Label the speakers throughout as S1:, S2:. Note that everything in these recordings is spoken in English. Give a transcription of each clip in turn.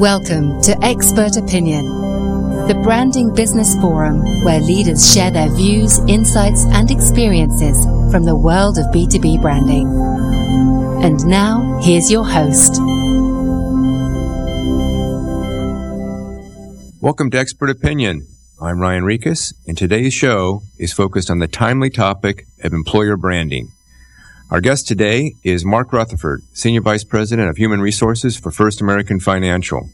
S1: Welcome to Expert Opinion, the branding business forum where leaders share their views, insights, and experiences from the world of B2B branding. And now, here's your host.
S2: Welcome to Expert Opinion. I'm Ryan Rieches, and today's show is focused on the timely topic of employer branding. Our guest today is Mark Rutherford, Senior Vice President of Human Resources for First American Financial.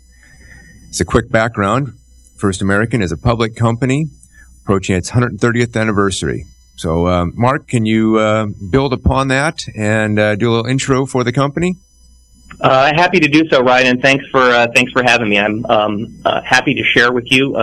S2: It's a quick background. First American is a public company approaching its 130th anniversary. So, uh, Mark, can you uh, build upon that and uh, do a little intro for the company?
S3: Uh, happy to do so, Ryan, and thanks for uh, thanks for having me. I'm um, uh, happy to share with you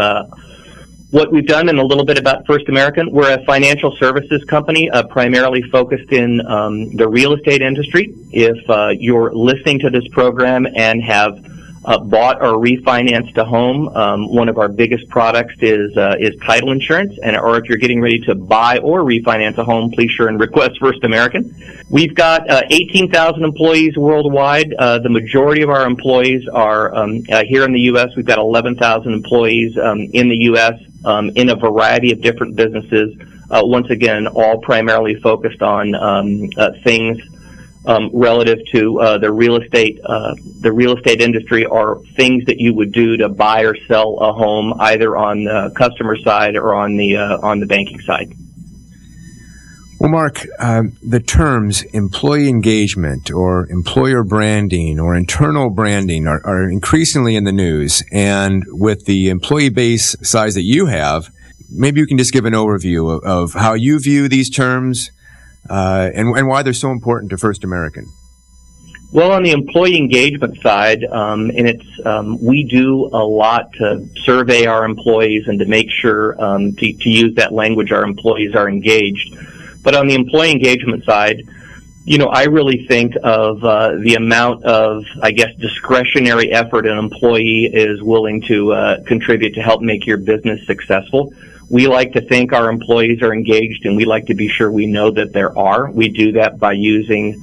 S3: what we've done and a little bit about First American. We're a financial services company, uh, primarily focused in um, the real estate industry. If uh, you're listening to this program and have uh, bought or refinanced a home, um, one of our biggest products is uh, is title insurance. And or if you're getting ready to buy or refinance a home, please sure and request First American. We've got uh, 18,000 employees worldwide. Uh, the majority of our employees are um, here in the U.S. We've got 11,000 employees um, in the U.S. Um, in a variety of different businesses. Uh, once again, all primarily focused on um, uh, things um, relative to uh, the real estate uh, the real estate industry are things that you would do to buy or sell a home either on the customer side or on the uh, on the banking side.
S2: Well, Mark, uh, the terms employee engagement or employer branding or internal branding are, are increasingly in the news. And with the employee base size that you have, maybe you can just give an overview of, of how you view these terms, uh, and, and why they're so important to First American.
S3: Well, on the employee engagement side, um, and it's um, we do a lot to survey our employees and to make sure um, to, to, use that language, our employees are engaged. But on the employee engagement side, you know, I really think of uh, the amount of, I guess, discretionary effort an employee is willing to uh, contribute to help make your business successful. We like to think our employees are engaged, and we like to be sure we know that there are. We do that by using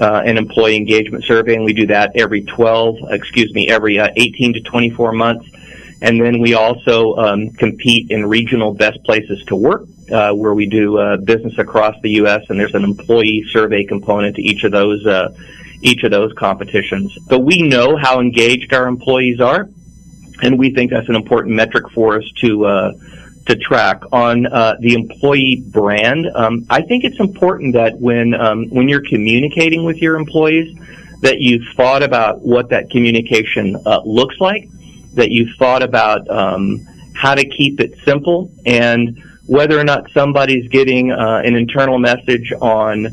S3: uh, an employee engagement survey, and we do that every 12, excuse me, every uh, 18 to 24 months. And then we also um, compete in regional best places to work, uh, where we do uh, business across the U.S. And there's an employee survey component to each of those uh, each of those competitions. So we know how engaged our employees are, and we think that's an important metric for us to uh, to track on uh, the employee brand. Um, I think it's important that when um, when you're communicating with your employees, that you've thought about what that communication uh, looks like, that you've thought about um, how to keep it simple, and whether or not somebody's getting uh, an internal message on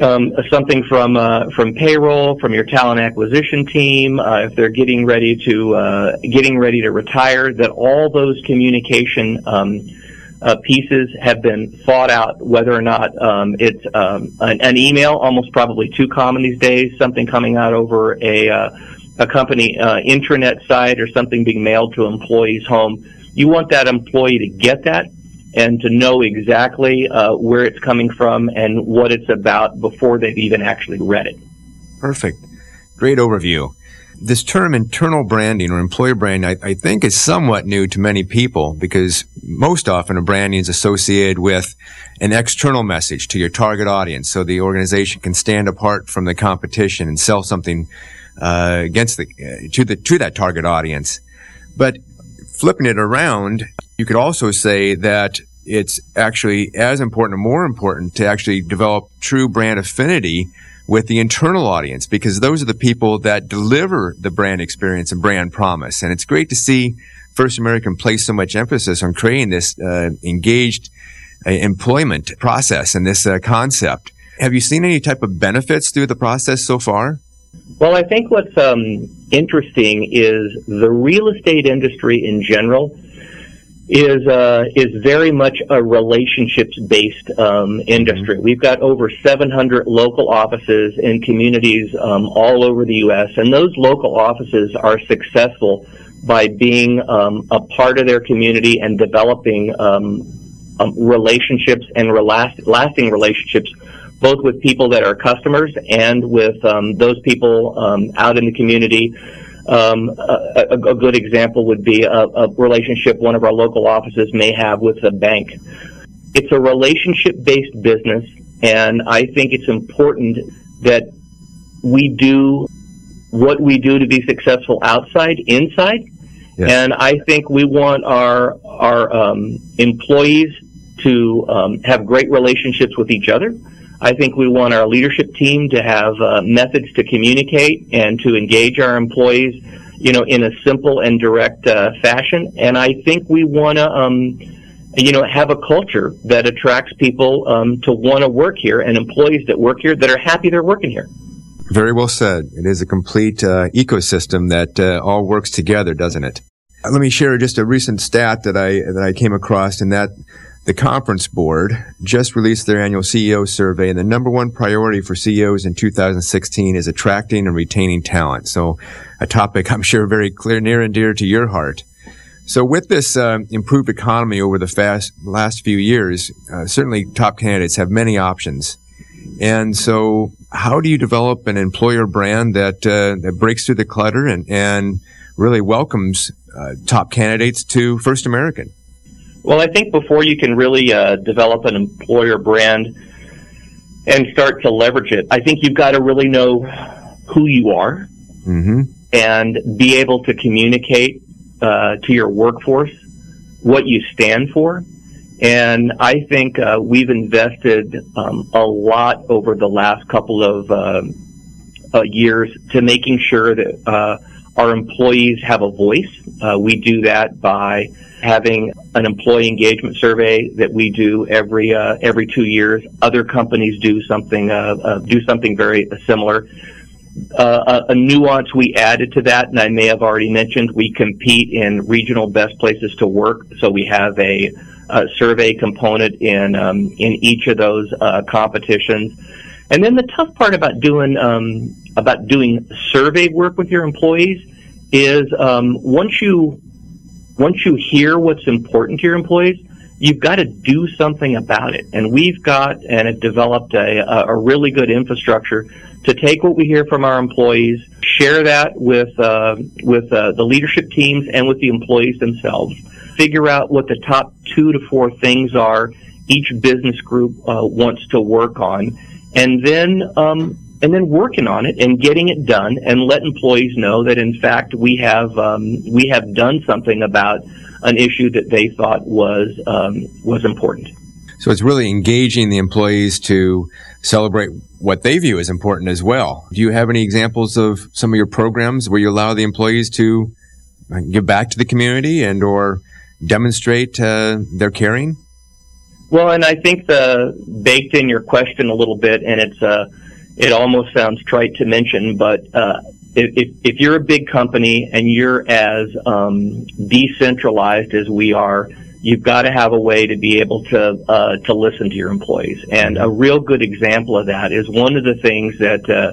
S3: um, something from uh, from payroll, from your talent acquisition team, uh, if they're getting ready to uh, getting ready to retire, that all those communication um, uh, pieces have been thought out. Whether or not um, it's um, an, an, email, almost probably too common these days, something coming out over a uh, a company uh, intranet site or something being mailed to employee's home. You want that employee to get that and to know exactly uh, where it's coming from and what it's about before they've even actually read it.
S2: Perfect. Great overview. This term internal branding or employer branding, I, I, think is somewhat new to many people because most often a branding is associated with an external message to your target audience. So the organization can stand apart from the competition and sell something, uh, against the, uh, to the, to that target audience. But flipping it around, you could also say that it's actually as important or more important to actually develop true brand affinity with the internal audience because those are the people that deliver the brand experience and brand promise. And it's great to see First American place so much emphasis on creating this uh, engaged uh, employment process and this uh, concept. Have you seen any type of benefits through the process so far?
S3: Well, I think what's um, interesting is the real estate industry in general is uh, is very much a relationships based um, industry. Mm-hmm. We've got over 700 local offices in communities um, all over the U.S., and those local offices are successful by being um, a part of their community and developing um, um, relationships and lasting relationships both with people that are customers and with um, those people um, out in the community Um, a, a, good example would be a, a relationship one of our local offices may have with a bank. It's a relationship based business, and I think it's important that we do what we do to be successful outside, inside. Yes. And I think we want our our um, employees to um, have great relationships with each other. I think we want our leadership team to have uh, methods to communicate and to engage our employees, you know, in a simple and direct uh, fashion. And I think we want to, um, you know, have a culture that attracts people um, to want to work here and employees that work here that are happy they're working here.
S2: Very well said. It is a complete uh, ecosystem that uh, all works together, doesn't it? Let me share just a recent stat that I that I came across, and that the conference board just released their annual CEO survey, and the number one priority for CEOs in 2016 is attracting and retaining talent. So, a topic I'm sure very clear, near and dear to your heart. So, with this uh, improved economy over the fast, last few years, uh, certainly top candidates have many options. And so, how do you develop an employer brand that uh, that breaks through the clutter and and really welcomes uh, top candidates to First American?
S3: Well, I think before you can really uh, develop an employer brand and start to leverage it, I think you've got to really know who you are mm-hmm. and be able to communicate uh, to your workforce what you stand for. And I think uh, we've invested um, a lot over the last couple of uh, uh, years to making sure that uh, our employees have a voice. we do that by having an employee engagement survey that we do every uh, every two years. Other companies do something uh, uh, do something very similar. Uh, a, a, nuance we added to that, and I may have already mentioned, we compete in regional best places to work. So we have a, a survey component in um, in each of those uh, competitions. And then the tough part about doing um, about doing survey work with your employees is um, once you once you hear what's important to your employees, you've got to do something about it. And we've got and have developed a, a really good infrastructure to take what we hear from our employees, share that with uh, with uh, the leadership teams and with the employees themselves. Figure out what the top two to four things are each business group uh, wants to work on, and then um, and then working on it and getting it done and let employees know that in fact we have um, we have done something about an issue that they thought was um, was important.
S2: So it's really engaging the employees to celebrate what they view as important as well. Do you have any examples of some of your programs where you allow the employees to give back to the community and or demonstrate uh, their caring?
S3: Well, and I think the baked in your question a little bit, and it's a uh, it almost sounds trite to mention, but uh, if, if you're a big company and you're as um, decentralized as we are, you've got to have a way to be able to uh, to listen to your employees. And a real good example of that is one of the things that uh,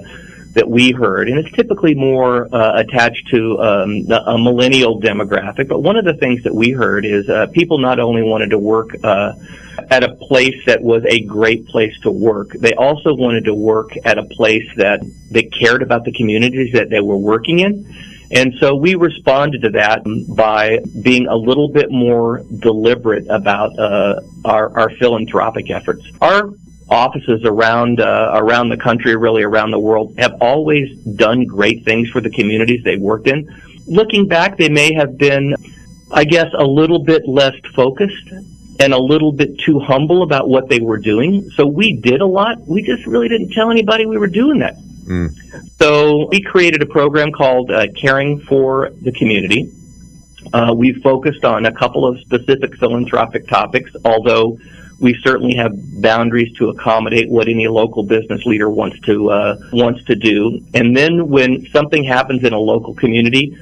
S3: that we heard, and it's typically more uh, attached to um, a millennial demographic. But one of the things that we heard is uh, people not only wanted to work uh, at a place that was a great place to work, they also wanted to work at a place that that cared about the communities that they were working in. And so we responded to that by being a little bit more deliberate about uh, our, our philanthropic efforts. Our offices around uh, around the country, really around the world, have always done great things for the communities they worked in. Looking back, they may have been, I guess, a little bit less focused and a little bit too humble about what they were doing. So we did a lot. We just really didn't tell anybody we were doing that. Mm. So we created a program called uh, Caring for the Community. Uh, we focused on a couple of specific philanthropic topics, although we certainly have boundaries to accommodate what any local business leader wants to uh, wants to do. And then when something happens in a local community,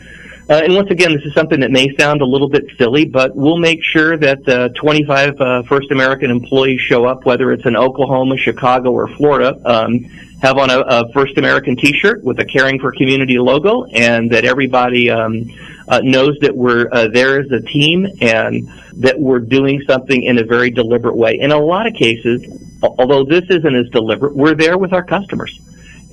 S3: uh, and once again, this is something that may sound a little bit silly, but we'll make sure that uh, 25 uh, First American employees show up, whether it's in Oklahoma, Chicago, or Florida, um, have on a, a, First American T-shirt with a Caring for Community logo, and that everybody um, uh, knows that we're uh, there as a team and that we're doing something in a very deliberate way. In a lot of cases, although this isn't as deliberate, we're there with our customers.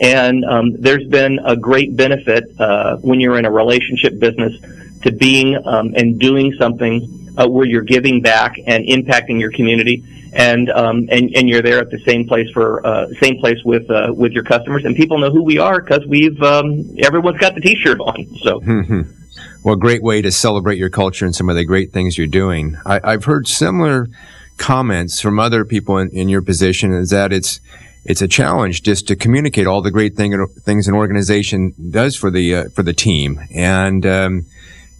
S3: And um, there's been a great benefit uh, when you're in a relationship business to being um, and doing something uh, where you're giving back and impacting your community, and um, and and you're there at the same place for uh, same place with uh, with your customers, and people know who we are because we've um, everyone's got the T-shirt on. So.
S2: well, great way to celebrate your culture and some of the great things you're doing. I, I've heard similar comments from other people in, in your position is that it's it's a challenge just to communicate all the great thing, things an organization does for the uh, for the team. And um,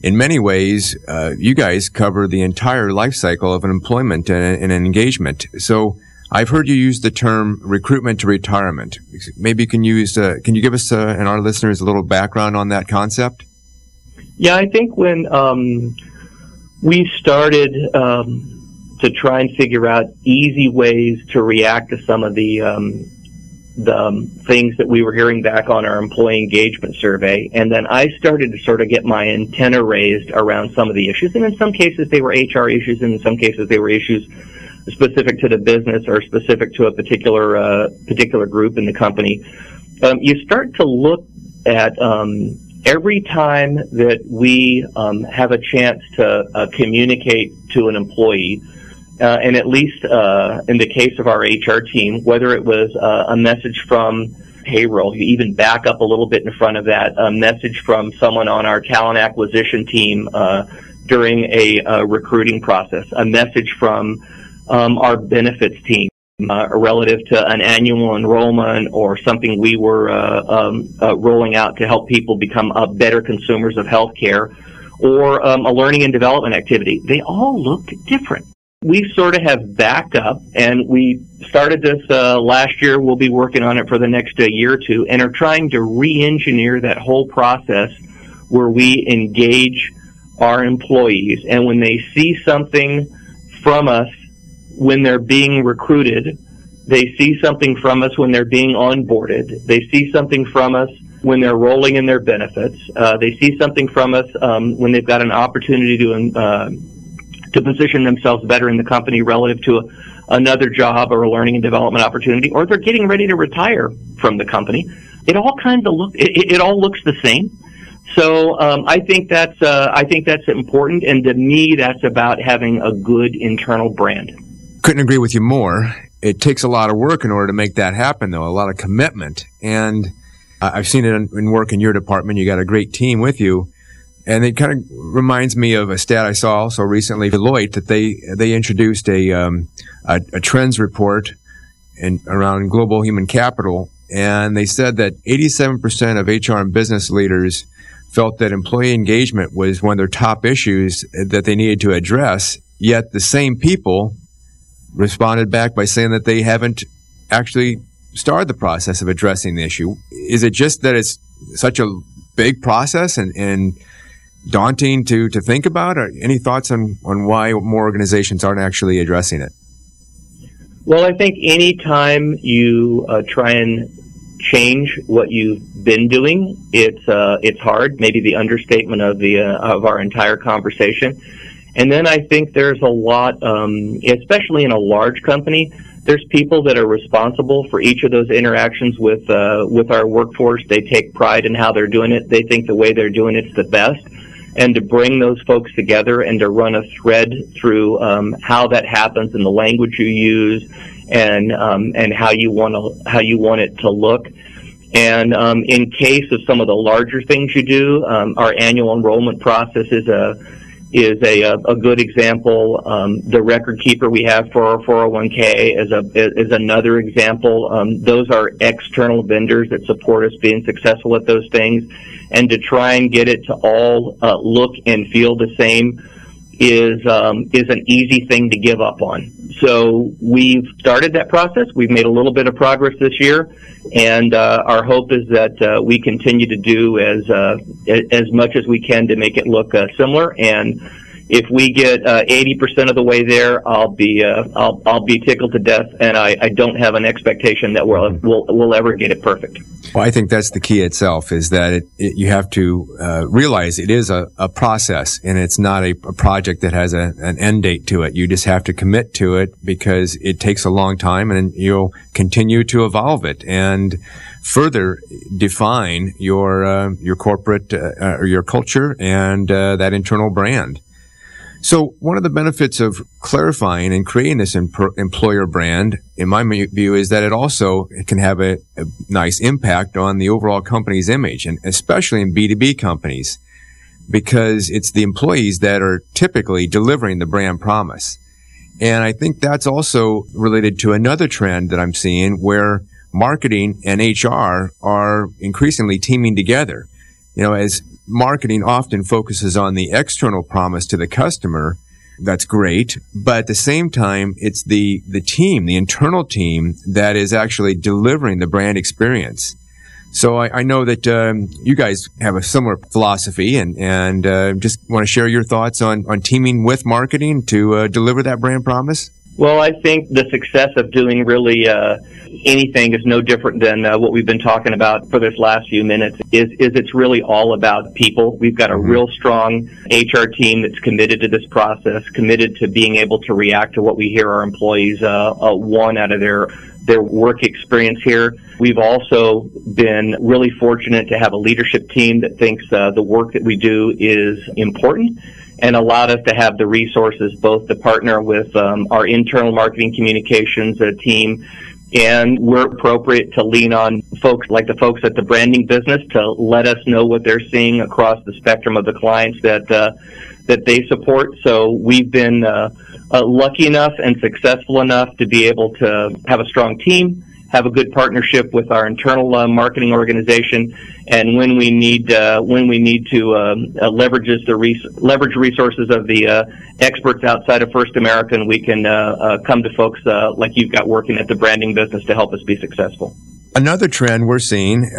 S2: in many ways, uh, you guys cover the entire life cycle of an employment and, and, an engagement. So I've heard you use the term recruitment to retirement. Maybe you can use uh, can you give us uh, and our listeners a little background on that concept?
S3: Yeah, I think when um, we started. Um, to try and figure out easy ways to react to some of the um, the um, things that we were hearing back on our employee engagement survey. And then I started to sort of get my antenna raised around some of the issues. And in some cases, they were HR issues, and in some cases, they were issues specific to the business or specific to a particular uh, particular group in the company. Um, you start to look at um, every time that we um, have a chance to uh, communicate to an employee uh, and at least uh, in the case of our HR team, whether it was uh, a message from payroll, you even back up a little bit in front of that, a message from someone on our talent acquisition team uh, during a, a, recruiting process, a message from um, our benefits team. Uh, relative to an annual enrollment or something we were uh, um, rolling out to help people become better consumers of healthcare, or um, a learning and development activity. They all looked different we sort of have backed up and we started this uh, last year. We'll be working on it for the next uh, year or two and are trying to re-engineer that whole process where we engage our employees. And when they see something from us when they're being recruited, they see something from us when they're being onboarded. They see something from us when they're rolling in their benefits. Uh, they see something from us um, when they've got an opportunity to uh, to position themselves better in the company relative to a, another job or a learning and development opportunity, or they're getting ready to retire from the company. It all kind of look it, it all looks the same. So um, I think that's uh, I think that's important, and to me, that's about having a good internal brand.
S2: Couldn't agree with you more. It takes a lot of work in order to make that happen, though. A lot of commitment, and I've seen it in work in your department. You got a great team with you and it kind of reminds me of a stat I saw also recently, Deloitte, that they they introduced a um, a, a, trends report in, around global human capital, and they said that 87% of HR and business leaders felt that employee engagement was one of their top issues that they needed to address. Yet the same people responded back by saying that they haven't actually started the process of addressing the issue. Is it just that it's such a big process and, and daunting to, to think about? Or any thoughts on, on why more organizations aren't actually addressing it?
S3: Well, I think anytime you uh, try and change what you've been doing, it's uh, it's hard. Maybe the understatement of the uh, of our entire conversation. And then I think there's a lot, um, especially in a large company. There's people that are responsible for each of those interactions with uh, with our workforce. They take pride in how they're doing it. They think the way they're doing it's the best and to bring those folks together and to run a thread through um, how that happens and the language you use and um, and how you want to how you want it to look. And um, in case of some of the larger things you do, um, our annual enrollment process is a is a, a good example. Um, the record keeper we have for our 401k is a is another example. Um, those are external vendors that support us being successful at those things and to try and get it to all uh, look and feel the same is um, is an easy thing to give up on. So we've started that process. We've made a little bit of progress this year, and uh, our hope is that uh, we continue to do as uh, as much as we can to make it look uh, similar. And if we get uh, 80% of the way there, I'll be uh, I'll I'll be tickled to death, and I, I don't have an expectation that we'll, we'll we'll ever get it perfect.
S2: Well, I think that's the key itself is that it, it, you have to uh, realize it is a, a process, and it's not a, a project that has a, an end date to it. You just have to commit to it because it takes a long time, and you'll continue to evolve it and further define your uh, your corporate uh, or your culture and uh, that internal brand. So one of the benefits of clarifying and creating this imp- employer brand, in my view, is that it also can have a, a, nice impact on the overall company's image, and especially in B2B companies, because it's the employees that are typically delivering the brand promise. And I think that's also related to another trend that I'm seeing where marketing and HR are increasingly teaming together. You know, as marketing often focuses on the external promise to the customer. That's great. But at the same time, it's the, the team, the internal team that is actually delivering the brand experience. So I, I know that um, you guys have a similar philosophy, and and uh, just want to share your thoughts on on teaming with marketing to uh, deliver that brand promise.
S3: Well, I think the success of doing really uh, anything is no different than uh, what we've been talking about for this last few minutes. Is is it's really all about people. We've got a mm-hmm. real strong HR team that's committed to this process, committed to being able to react to what we hear our employees uh, uh, want out of their their work experience here. We've also been really fortunate to have a leadership team that thinks uh, the work that we do is important and allowed us to have the resources both to partner with um, our internal marketing communications team and we're appropriate to lean on folks like the folks at the branding business to let us know what they're seeing across the spectrum of the clients that uh, that they support. So we've been uh, uh, lucky enough and successful enough to be able to have a strong team have a good partnership with our internal uh, marketing organization, and when we need uh, when we need to um, uh, leverages the res- leverage resources of the uh, experts outside of First American, we can uh, come to folks like you've got working at the branding business to help us be successful.
S2: Another trend we're seeing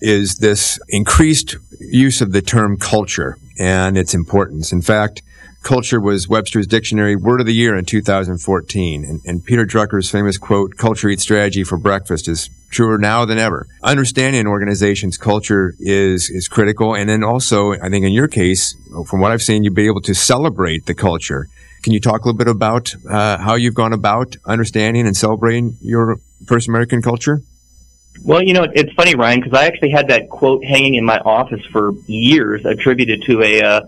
S2: is this increased use of the term culture and its importance. In fact, culture was Webster's Dictionary Word of the Year in 2014. And, and, Peter Drucker's famous quote, culture eats strategy for breakfast is truer now than ever. Understanding an organization's culture is, is critical. And then also, I think in your case, from what I've seen, you'd be able to celebrate the culture. Can you talk a little bit about uh, how you've gone about understanding and celebrating your First American culture?
S3: Well, you know, it's funny, Ryan, because I actually had that quote hanging in my office for years, attributed to a uh,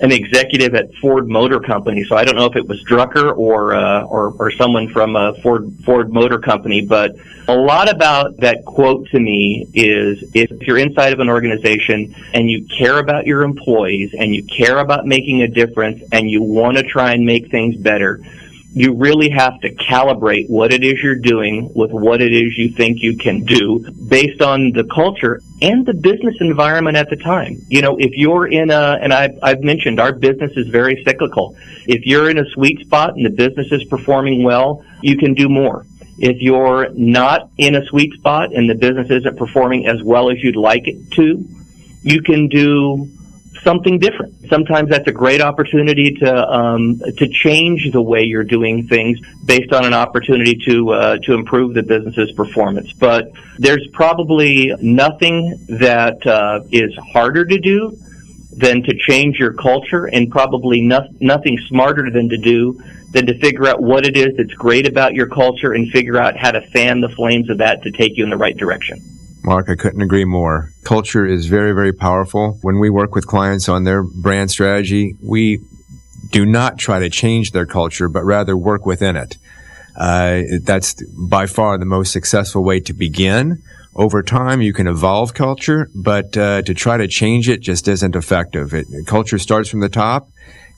S3: an executive at Ford Motor Company. So I don't know if it was Drucker or uh, or, or someone from a Ford Ford Motor Company, but a lot about that quote to me is if you're inside of an organization and you care about your employees and you care about making a difference and you want to try and make things better, you really have to calibrate what it is you're doing with what it is you think you can do based on the culture and the business environment at the time. You know, if you're in a, and I've, I've mentioned our business is very cyclical. If you're in a sweet spot and the business is performing well, you can do more. If you're not in a sweet spot and the business isn't performing as well as you'd like it to, you can do something different. Sometimes that's a great opportunity to um, to change the way you're doing things based on an opportunity to uh, to improve the business's performance. But there's probably nothing that uh, is harder to do than to change your culture, and probably no- nothing smarter than to do than to figure out what it is that's great about your culture and figure out how to fan the flames of that to take you in the right direction.
S2: Mark, I couldn't agree more. Culture is very, very powerful. When we work with clients on their brand strategy, we do not try to change their culture, but rather work within it. Uh, that's by far the most successful way to begin. Over time, you can evolve culture, but uh, to try to change it just isn't effective. It, culture starts from the top,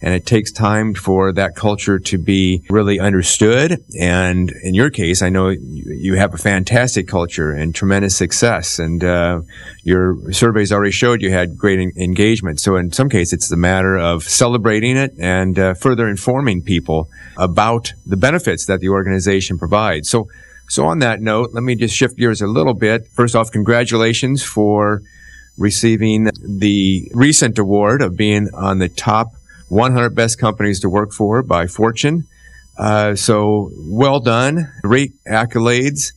S2: and it takes time for that culture to be really understood. And in your case, I know you have a fantastic culture and tremendous success, and uh, your surveys already showed you had great engagement. So in some cases, it's the matter of celebrating it and uh, further informing people about the benefits that the organization provides. So, so on that note, let me just shift gears a little bit. First off, congratulations for receiving the recent award of being on the top 100 Best Companies to Work For by Fortune. Uh, so well done. Great accolades.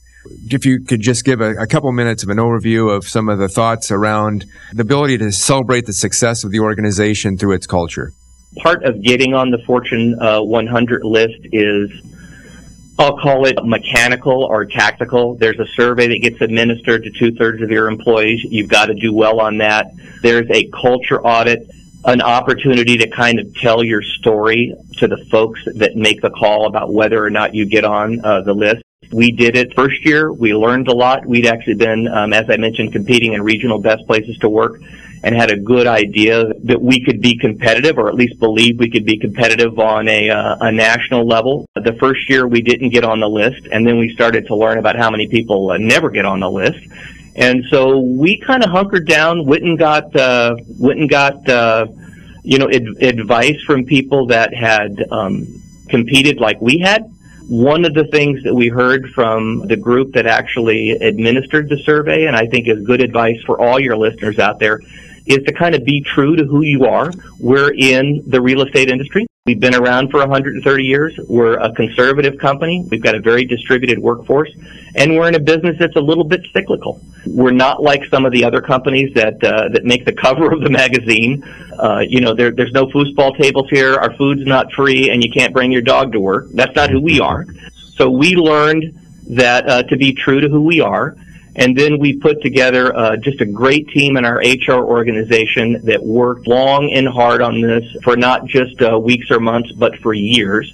S2: If you could just give a, a, couple minutes of an overview of some of the thoughts around the ability to celebrate the success of the organization through its culture.
S3: Part of getting on the Fortune uh, 100 list is I'll call it mechanical or tactical. There's a survey that gets administered to two thirds of your employees. You've got to do well on that. There's a culture audit, an opportunity to kind of tell your story to the folks that make the call about whether or not you get on uh, the list. We did it first year. We learned a lot. We'd actually been, um, as I mentioned, competing in regional best places to work and had a good idea that we could be competitive or at least believe we could be competitive on a, uh, a national level. The first year we didn't get on the list and then we started to learn about how many people uh, never get on the list. And so we kind of hunkered down, and got, uh, and got, uh, you know, ad- advice from people that had, um, competed like we had one of the things that we heard from the group that actually administered the survey, and I think is good advice for all your listeners out there, is to kind of be true to who you are. We're in the real estate industry. We've been around for 130 years. We're a conservative company. We've got a very distributed workforce, and we're in a business that's a little bit cyclical. We're not like some of the other companies that uh, that make the cover of the magazine. Uh, you know, there, there's no foosball tables here. Our food's not free, and you can't bring your dog to work. That's not who we are. So we learned that uh, to be true to who we are and then we put together uh, just a great team in our HR organization that worked long and hard on this for not just uh, weeks or months, but for years.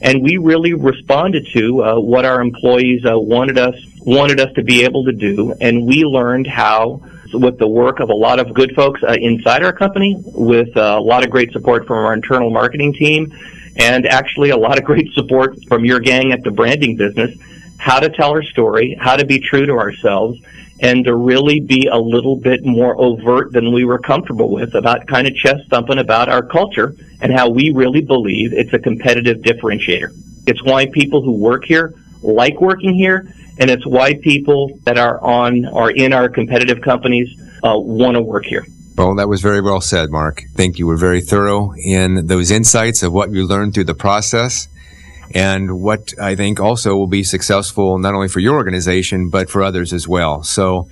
S3: And we really responded to uh, what our employees uh, wanted us wanted us to be able to do, and we learned how with the work of a lot of good folks uh, inside our company, with uh, a lot of great support from our internal marketing team, and actually a lot of great support from your gang at the branding business how to tell our story, how to be true to ourselves, and to really be a little bit more overt than we were comfortable with about kind of chest thumping about our culture and how we really believe it's a competitive differentiator. It's why people who work here like working here, and it's why people that are on or in our competitive companies uh, want to work here.
S2: Well, that was very well said, Mark. Thank you. We're very thorough in those insights of what you learned through the process and what I think also will be successful not only for your organization, but for others as well. So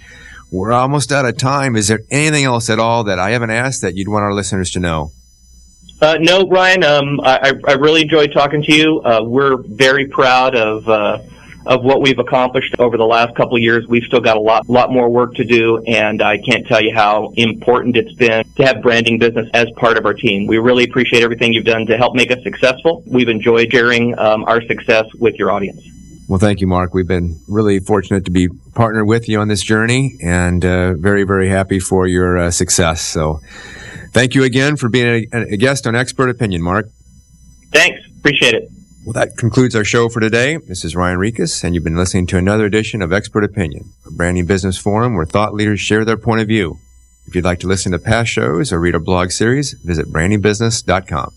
S2: we're almost out of time. Is there anything else at all that I haven't asked that you'd want our listeners to know?
S3: Uh, no, Ryan. Um, I, I, really enjoyed talking to you. Uh, we're very proud of uh, of what we've accomplished over the last couple of years. We've still got a lot, lot more work to do, and I can't tell you how important it's been to have branding business as part of our team. We really appreciate everything you've done to help make us successful. We've enjoyed sharing um, our success with your audience.
S2: Well, thank you, Mark. We've been really fortunate to be partnered with you on this journey and uh, very, very happy for your uh, success. So thank you again for being a, a guest on Expert Opinion, Mark.
S3: Thanks. Appreciate it.
S2: Well, that concludes our show for today. This is Ryan Rieches, and you've been listening to another edition of Expert Opinion, a branding business forum where thought leaders share their point of view. If you'd like to listen to past shows or read our blog series, visit brandingbusiness.com.